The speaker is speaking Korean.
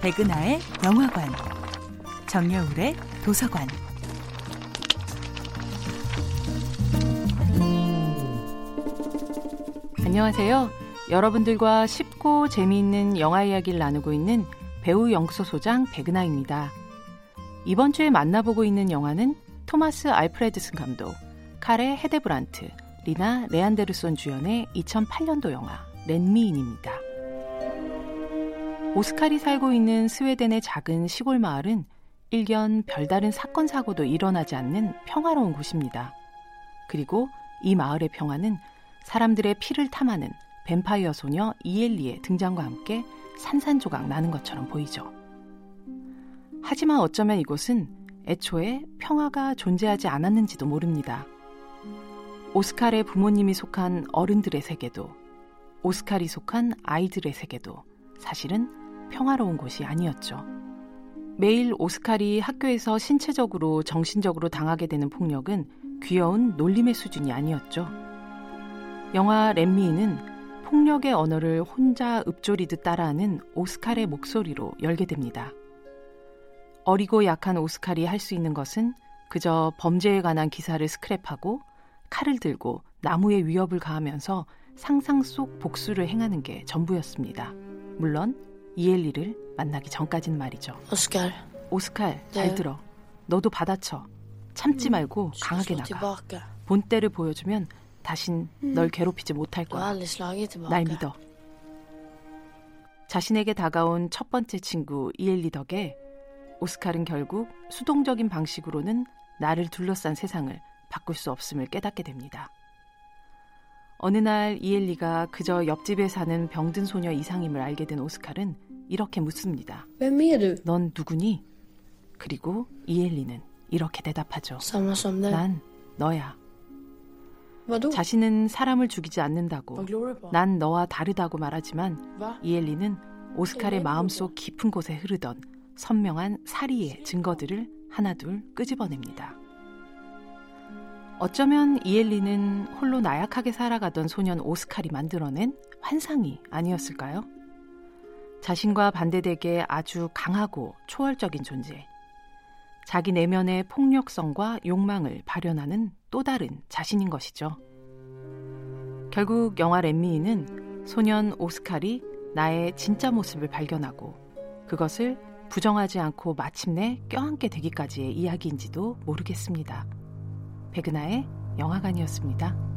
백은하의 영화관, 정여울의 도서관. 안녕하세요. 여러분들과 쉽고 재미있는 영화 이야기를 나누고 있는 배우 영수 소장 백은하입니다. 이번 주에 만나보고 있는 영화는 토마스 알프레드슨 감독, 카레 헤데브란트, 리나 레안데르손 주연의 2008년도 영화 렌미인입니다. 오스칼이 살고 있는 스웨덴의 작은 시골 마을은 일견 별다른 사건 사고도 일어나지 않는 평화로운 곳입니다. 그리고 이 마을의 평화는 사람들의 피를 탐하는 뱀파이어 소녀 이엘리의 등장과 함께 산산조각 나는 것처럼 보이죠. 하지만 어쩌면 이곳은 애초에 평화가 존재하지 않았는지도 모릅니다. 오스칼의 부모님이 속한 어른들의 세계도, 오스칼이 속한 아이들의 세계도 사실은 평화로운 곳이 아니었죠. 매일 오스칼이 학교에서 신체적으로 정신적으로 당하게 되는 폭력은 귀여운 놀림의 수준이 아니었죠. 영화 렘미는 폭력의 언어를 혼자 읊조리듯 따라하는 오스칼의 목소리로 열게 됩니다. 어리고 약한 오스칼이 할 수 있는 것은 그저 범죄에 관한 기사를 스크랩하고 칼을 들고 나무에 위협을 가하면서 상상 속 복수를 행하는 게 전부였습니다. 물론 이엘리를 만나기 전까진 말이죠. 오스칼. 오스칼, 잘 네. 들어. 너도 받아쳐. 참지 음, 말고 강하게 slå 나가. 본때를 보여주면 다신 널 음. 괴롭히지 못할 거야. slagit tillbaka. 날 믿어. 자신에게 다가온 첫 번째 친구 이엘리 덕에 오스칼은 결국 수동적인 방식으로는 나를 둘러싼 세상을 바꿀 수 없음을 깨닫게 됩니다. 어느 날 이엘리가 그저 옆집에 사는 병든 소녀 이상임을 알게 된 오스칼은 이렇게 묻습니다. 넌 누구니? 그리고 이엘리는 이렇게 대답하죠. 난 너야. 자신은 사람을 죽이지 않는다고? 난 너와 다르다고 말하지만? 이엘리는 오스칼의 마음속 깊은 곳에 흐르던 선명한 사리의 증거들을 하나둘 끄집어냅니다. 어쩌면 이엘리는 홀로 나약하게 살아가던 소년 오스칼이 만들어낸 환상이 아니었을까요? 자신과 반대되게 아주 강하고 초월적인 존재. 자기 내면의 폭력성과 욕망을 발현하는 또 다른 자신인 것이죠. 결국 영화 렘미는 소년 오스칼이 나의 진짜 모습을 발견하고 그것을 부정하지 않고 마침내 껴안게 되기까지의 이야기인지도 모르겠습니다. 백은하의 영화관이었습니다.